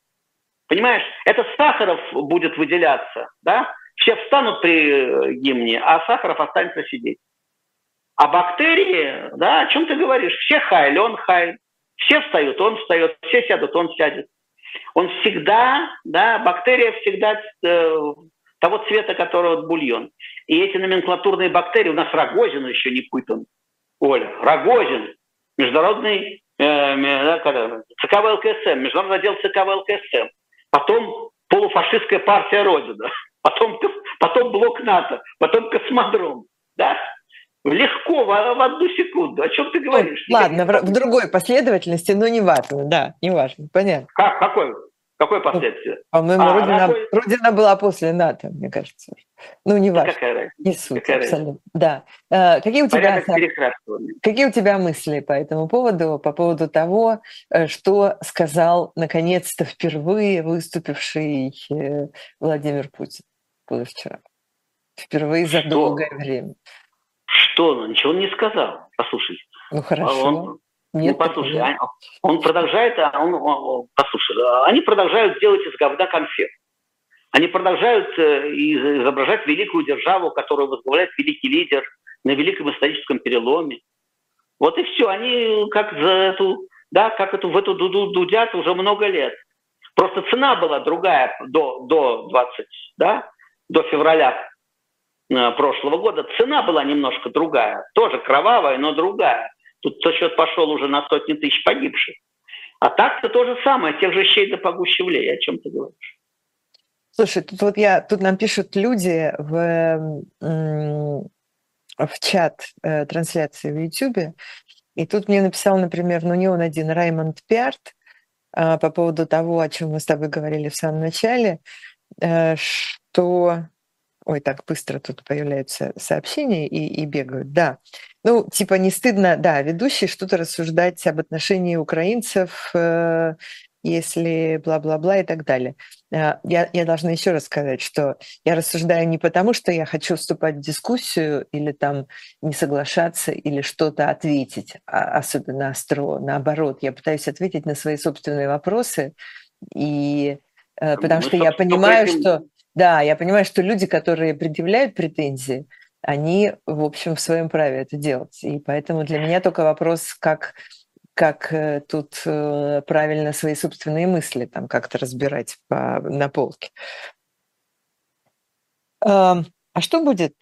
Понимаешь, это Сахаров будет выделяться, да? Все встанут при э, гимне, а Сахаров останется сидеть. А бактерии, да, о чем ты говоришь? Все хайль, он хайль. Все встают, он встает, все сядут, он сядет. Он всегда, да, бактерия всегда э, того цвета, которого бульон. И эти номенклатурные бактерии, у нас Рогозин еще не путан. Оля, Рогозин, международный э, да, ЦК ВЛКСМ, международный отдел ЦК ВЛКСМ. Потом полуфашистская партия Родина. Потом, потом блок НАТО, потом космодром. Да? Легко, в, одну секунду. О чем ты говоришь? Ну, ладно, в, в другой последовательности, но не важно, да, не важно, понятно. Как, какой? Какое последствие? Ну, по-моему, а, Родина, какой... Родина была после НАТО, мне кажется. Ну, не важно. Какая разница? Не суть, какая абсолютно. Да. А, какие, у тебя, какие у тебя мысли по этому поводу, по поводу того, э, что сказал, наконец-то, впервые выступивший э, Владимир Путин позавчера? Впервые за что? долгое время. Что? Ну, ничего он не сказал. Послушай. Ну, хорошо. Он, нет, ну, послушай, нет. он продолжает, а он, он, послушай, они продолжают делать из говна конфет. Они продолжают э, изображать великую державу, которую возглавляет великий лидер на великом историческом переломе. Вот и все. Они как за эту, да, как эту, в эту дуду дудят уже много лет. Просто цена была другая до, до 20, да, до февраля прошлого года, цена была немножко другая, тоже кровавая, но другая. Тут счет пошел уже на сотни тысяч погибших. А так-то то же самое, тех же щей да погуще влей, о чем ты говоришь. Слушай, тут вот я, тут нам пишут люди в, в чат э, трансляции в YouTube, и тут мне написал, например, ну не он один, Раймонд Пиарт, э, по поводу того, о чем мы с тобой говорили в самом начале, э, что Ой, так быстро тут появляются сообщения и, и бегают. Да. Ну, типа не стыдно, да, ведущий что-то рассуждать об отношении украинцев, э, если бла-бла-бла и так далее. Э, я, я должна еще раз сказать, что я рассуждаю не потому, что я хочу вступать в дискуссию или там не соглашаться или что-то ответить, а, особенно остро. Наоборот, я пытаюсь ответить на свои собственные вопросы, и э, потому Мы, что я понимаю, что да, я понимаю, что люди, которые предъявляют претензии, они, в общем, в своем праве это делать. И поэтому для меня только вопрос, как, как э, тут э, правильно свои собственные мысли там как-то разбирать по, на полке. А что будет,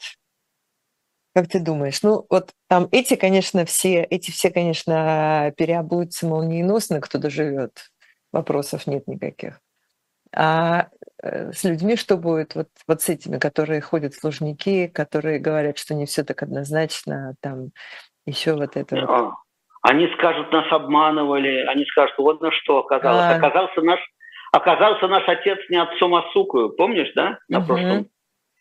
как ты думаешь? Ну, вот там эти, конечно, все, эти все, конечно, переобуются молниеносно, кто доживет. Вопросов нет никаких. А Э, с людьми, что будет вот, вот с этими, которые ходят в Лужники, которые говорят, что не все так однозначно, там еще вот это вот. А, они скажут, нас обманывали, они скажут, вот на что оказалось. А. Оказался наш, оказался наш отец не отцом, а сукою, помнишь, да, на угу. прошлом?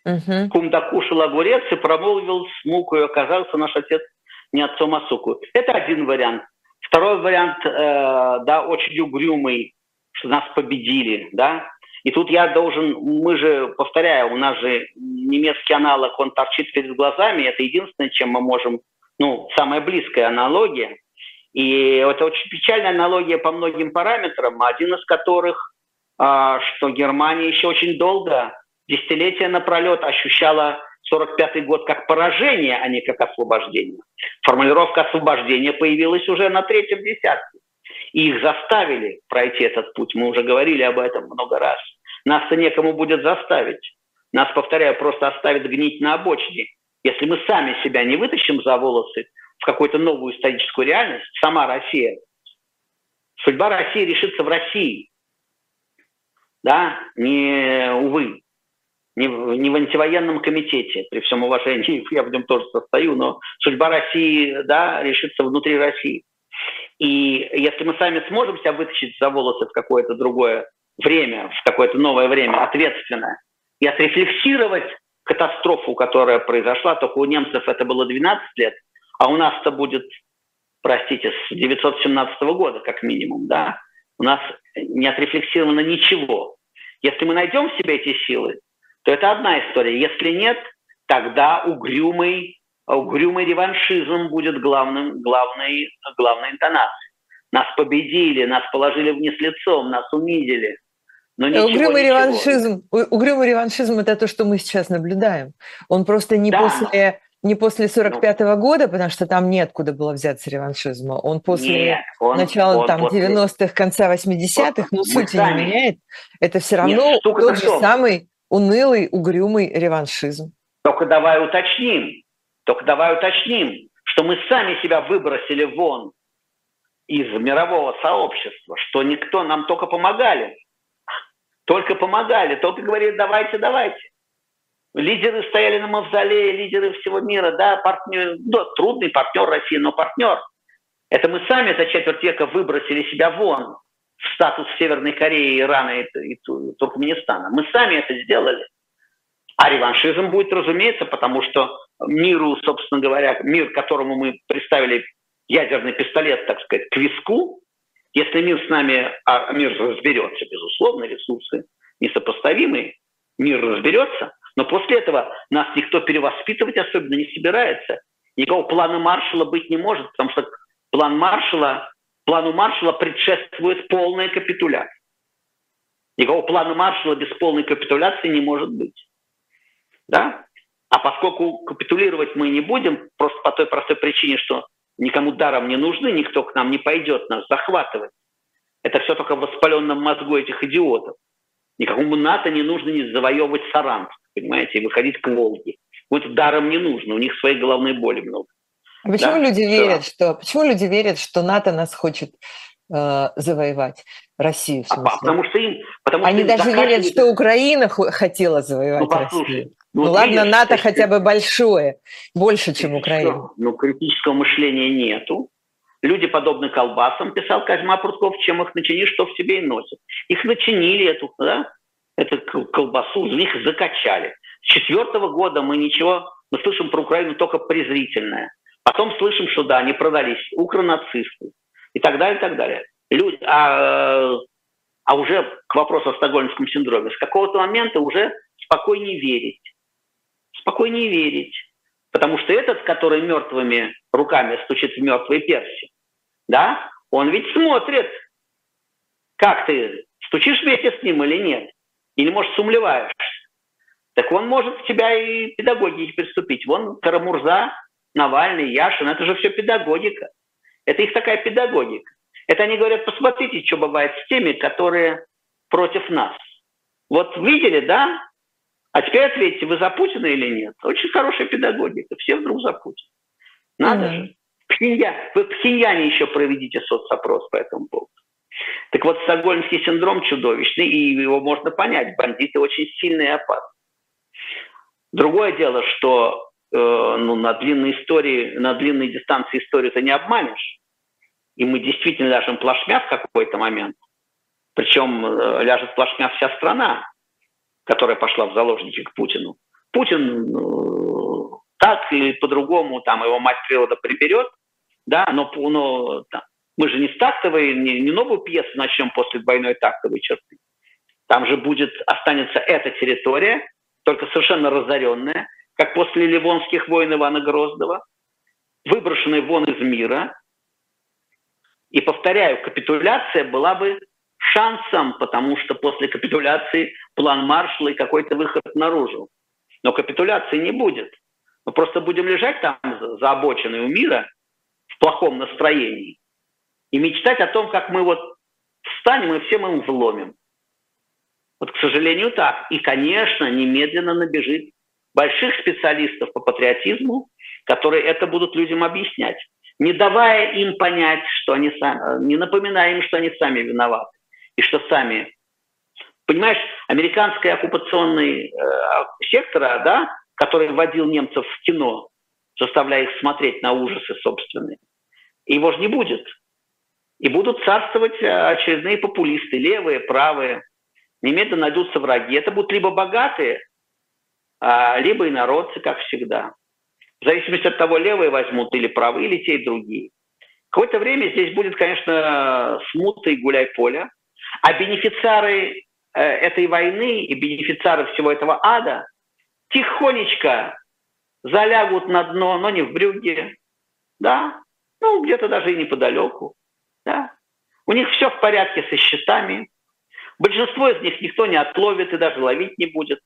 Угу. Кум докушал огурец и промолвил с мукою, оказался наш отец не отцом, а сукою. Это один вариант. Второй вариант, э, да, очень угрюмый, что нас победили, да, и тут я должен, мы же, повторяю, у нас же немецкий аналог, он торчит перед глазами, это единственное, чем мы можем, ну, самая близкая аналогия. И это очень печальная аналогия по многим параметрам, один из которых, а, что Германия еще очень долго, десятилетия напролет ощущала 45-й год как поражение, а не как освобождение. Формулировка освобождения появилась уже на третьем десятке. И их заставили пройти этот путь. Мы уже говорили об этом много раз. Нас-то некому будет заставить. Нас, повторяю, просто оставят гнить на обочине. Если мы сами себя не вытащим за волосы в какую-то новую историческую реальность, сама Россия, судьба России решится в России. Да, не, увы. не не в антивоенном комитете, при всем уважении, я в нем тоже состою, но судьба России, да, решится внутри России. И если мы сами сможем себя вытащить за волосы в какое-то другое время, в какое-то новое время, ответственное, и отрефлексировать катастрофу, которая произошла, только у немцев это было 12 лет, а у нас-то будет, простите, с 917 года как минимум, да, у нас не отрефлексировано ничего. Если мы найдем в себе эти силы, то это одна история. Если нет, тогда угрюмый, угрюмый реваншизм будет главным, главной, главной интонацией. Нас победили, нас положили вниз лицом, нас унизили. Но ничего, угрюмый, ничего. Реваншизм, угрюмый реваншизм – это то, что мы сейчас наблюдаем. Он просто не да. после не после 45 -го ну, года, потому что там неоткуда было взяться реваншизма. Он после нет, он, начала он там после... 90-х, конца 80-х, но сути сами... не меняет. Это все равно нет, тот же самый унылый, угрюмый реваншизм. Только давай уточним, только давай уточним, что мы сами себя выбросили вон из мирового сообщества, что никто нам только помогали. Только помогали, только говорили, давайте, давайте. Лидеры стояли на мавзолее, лидеры всего мира, да, партнер, да, трудный партнер России, но партнер. Это мы сами за четверть века выбросили себя вон в статус Северной Кореи, Ирана и, и Туркменистана. Мы сами это сделали. А реваншизм будет, разумеется, потому что миру, собственно говоря, мир, которому мы представили ядерный пистолет, так сказать, к виску, если мир с нами, а мир разберется, безусловно, ресурсы несопоставимые, мир разберется, но после этого нас никто перевоспитывать особенно не собирается. Никакого плана маршала быть не может, потому что план маршала Плану маршала предшествует полная капитуляция. Никакого плана маршала без полной капитуляции не может быть. Да? А поскольку капитулировать мы не будем, просто по той простой причине, что никому даром не нужны, никто к нам не пойдет нас захватывать. Это все только в воспаленном мозгу этих идиотов. Никакому НАТО не нужно не завоевывать Саранск, понимаете, и выходить к Волге. Вот даром не нужно, у них своей головной боли много. А почему да? люди верят, что почему люди верят, что НАТО нас хочет э, завоевать Россию? В а потому что им, потому они что даже верят, что Украина хотела завоевать ну, Россию. Ну, ну ладно, видишь, НАТО хотя бы большое, больше, чем Украина. Ну критического мышления нету. Люди подобны колбасам, писал Козьма Прутков, чем их начинишь, что в себе и носят. Их начинили эту, да, эту колбасу, в них закачали. С четвертого года мы ничего, мы слышим про Украину только презрительное. Потом слышим, что да, они продались укронацисты и так далее, и так далее. Люди, а, а уже к вопросу о стокгольмском синдроме, с какого-то момента уже спокойнее верить. Спокойнее верить. Потому что этот, который мертвыми руками стучит в мертвые перси, да, он ведь смотрит, как ты, стучишь вместе с ним или нет. Или, может, сумлеваешься. Так он может к тебя и педагогии приступить. Вон Карамурза Навальный, Яшин, это же все педагогика. Это их такая педагогика. Это они говорят, посмотрите, что бывает с теми, которые против нас. Вот видели, да? А теперь ответьте, вы за Путина или нет? Очень хорошая педагогика. Все вдруг за Путина. Надо mm-hmm. же. Пхенья... Вы в Пхеньяне еще проведите соцопрос по этому поводу. Так вот, стокгольмский синдром чудовищный, и его можно понять. Бандиты очень сильные и опасны. Другое дело, что Э, ну, на длинной истории, на длинной дистанции историю ты не обманешь. И мы действительно ляжем плашмя в какой-то момент. Причем э, ляжет плашмя вся страна, которая пошла в заложники к Путину. Путин э, так или по-другому, там его мать природа приберет, да, но, но там, мы же не с тактовой, не, не новую пьесу начнем после двойной тактовой черты. Там же будет, останется эта территория, только совершенно разоренная, как после Ливонских войн Ивана Грозного, выброшенный вон из мира. И, повторяю, капитуляция была бы шансом, потому что после капитуляции план маршала и какой-то выход наружу. Но капитуляции не будет. Мы просто будем лежать там за обочиной у мира в плохом настроении и мечтать о том, как мы вот встанем и всем им взломим. Вот, к сожалению, так. И, конечно, немедленно набежит больших специалистов по патриотизму, которые это будут людям объяснять, не давая им понять, что они сами, не напоминая им, что они сами виноваты, и что сами Понимаешь, американский оккупационный э, сектор, да, который вводил немцев в кино, заставляя их смотреть на ужасы собственные, его же не будет. И будут царствовать э, очередные популисты, левые, правые. Немедленно найдутся враги. Это будут либо богатые, а, либо инородцы, как всегда. В зависимости от того, левые возьмут или правые, или те и другие. Какое-то время здесь будет, конечно, смута и гуляй поля. А бенефициары этой войны и бенефициары всего этого ада тихонечко залягут на дно, но не в брюге, да, ну, где-то даже и неподалеку, да. У них все в порядке со счетами. Большинство из них никто не отловит и даже ловить не будет.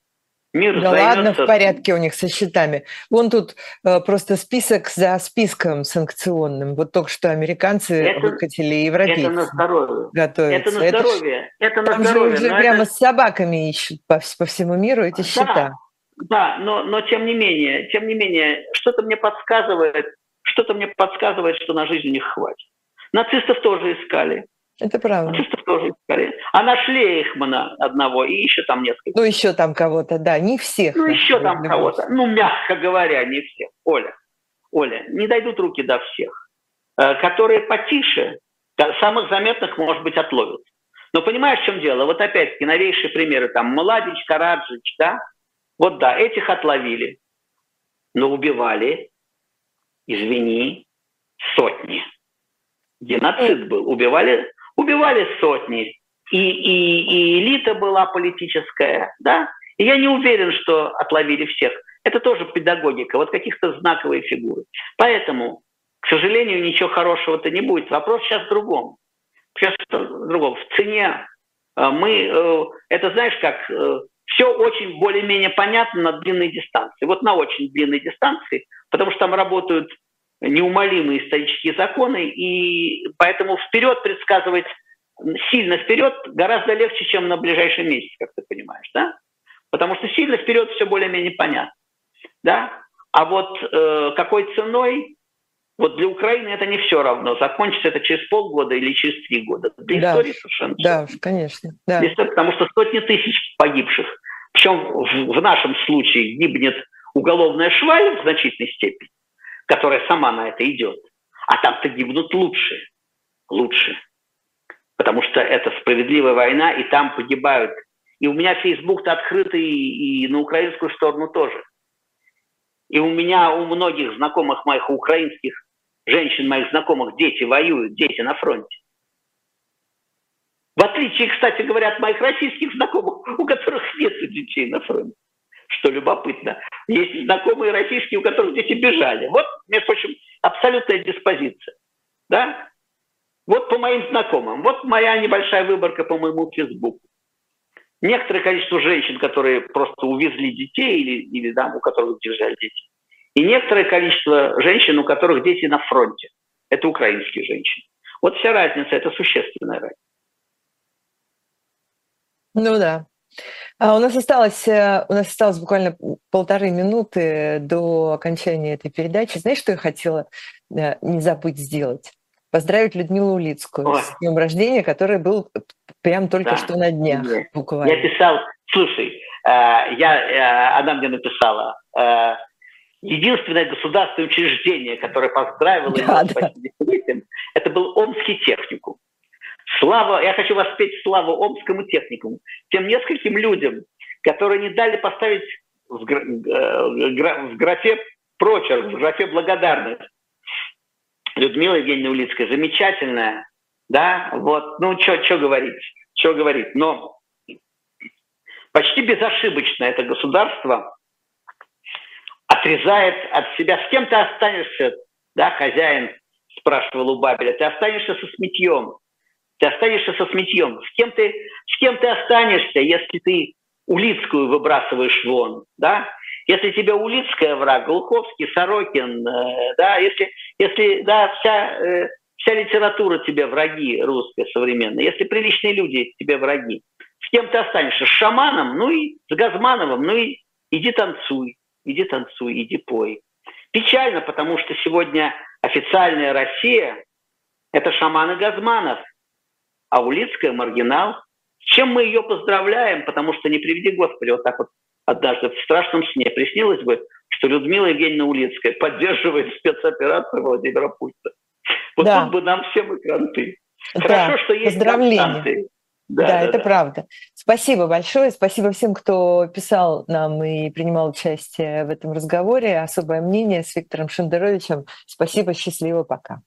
Мир да ладно, в порядке у них со счетами. Вон тут э, просто список за списком санкционным. Вот только что американцы это, выкатили европейцы. Это на здоровье. Готовятся. Это на здоровье. Это, это на там здоровье. Же уже прямо это... с собаками ищут по, по всему миру эти да, счета. Да, но, но тем не менее, тем не менее, что-то мне подсказывает, что-то мне подсказывает, что на жизнь у них хватит. Нацистов тоже искали. Это правда. Нацистов тоже искали. А нашли Эйхмана одного и еще там несколько. Ну, еще там кого-то, да, не всех. Ну, еще там кого-то. Ну, мягко говоря, не всех. Оля, Оля, не дойдут руки до всех. Э, которые потише, самых заметных, может быть, отловят. Но понимаешь, в чем дело? Вот опять-таки новейшие примеры, там, Младич, Караджич, да? Вот да, этих отловили, но убивали, извини, сотни. Геноцид был. Убивали убивали сотни, и, и, и элита была политическая, да, и я не уверен, что отловили всех. Это тоже педагогика, вот каких-то знаковые фигуры. Поэтому, к сожалению, ничего хорошего-то не будет. Вопрос сейчас в другом. Сейчас в другом. В цене э, мы, э, это знаешь как, э, все очень более-менее понятно на длинной дистанции. Вот на очень длинной дистанции, потому что там работают неумолимые исторические законы, и поэтому вперед предсказывать сильно вперед гораздо легче, чем на ближайший месяц, как ты понимаешь, да? Потому что сильно вперед все более-менее понятно, да? А вот э, какой ценой, вот для Украины это не все равно. Закончится это через полгода или через три года. Для да, истории совершенно Да, все. конечно. Да. Потому что сотни тысяч погибших. Причем в, в нашем случае гибнет уголовная шваль в значительной степени которая сама на это идет. А там-то гибнут лучше. Лучше. Потому что это справедливая война, и там погибают. И у меня Facebook-то открытый, и на украинскую сторону тоже. И у меня, у многих знакомых моих украинских женщин, моих знакомых, дети воюют, дети на фронте. В отличие, кстати говоря, от моих российских знакомых, у которых нет детей на фронте что любопытно. Есть знакомые российские, у которых дети бежали. Вот, между прочим, абсолютная диспозиция. Да? Вот по моим знакомым. Вот моя небольшая выборка по моему Фейсбуку. Некоторое количество женщин, которые просто увезли детей или, или да, у которых держали дети. И некоторое количество женщин, у которых дети на фронте. Это украинские женщины. Вот вся разница, это существенная разница. Ну да. А у нас осталось, э, у нас осталось буквально полторы минуты до окончания этой передачи. Знаешь, что я хотела э, не забыть сделать? Поздравить Людмилу Улицкую Ой. с днем рождения, который был прям только да. что на днях Нет. буквально. Я писал, слушай, э, я, она мне написала, единственное государственное учреждение, которое поздравило да, ее да. это был Омский техникум. Слава, я хочу воспеть славу Омскому техникуму, тем нескольким людям, которые не дали поставить в, гра- э, в графе прочерк, в графе благодарность. Людмила Евгеньевна Улицкая замечательная, да, вот, ну, что говорить, что говорить, но почти безошибочно это государство отрезает от себя, с кем ты останешься, да, хозяин спрашивал у Бабеля, ты останешься со сметьем, ты останешься со сметьем. С кем ты, с кем ты останешься, если ты Улицкую выбрасываешь вон, да? Если тебе Улицкая враг, Глуховский, Сорокин, э, да, если, если да, вся, э, вся литература тебе враги русская современная, если приличные люди тебе враги, с кем ты останешься? С шаманом, ну и с Газмановым, ну и иди танцуй, иди танцуй, иди пой. Печально, потому что сегодня официальная Россия – это шаманы Газманов, а Улицкая – маргинал, чем мы ее поздравляем, потому что не приведи Господи, вот так вот однажды в страшном сне приснилось бы, что Людмила Евгеньевна Улицкая поддерживает спецоперацию Владимира Путина. Вот да. тут бы нам всем и кранты. Хорошо, да. что есть Поздравления. Да, да, да, это да. правда. Спасибо большое. Спасибо всем, кто писал нам и принимал участие в этом разговоре. Особое мнение с Виктором Шендеровичем. Спасибо, счастливо, пока.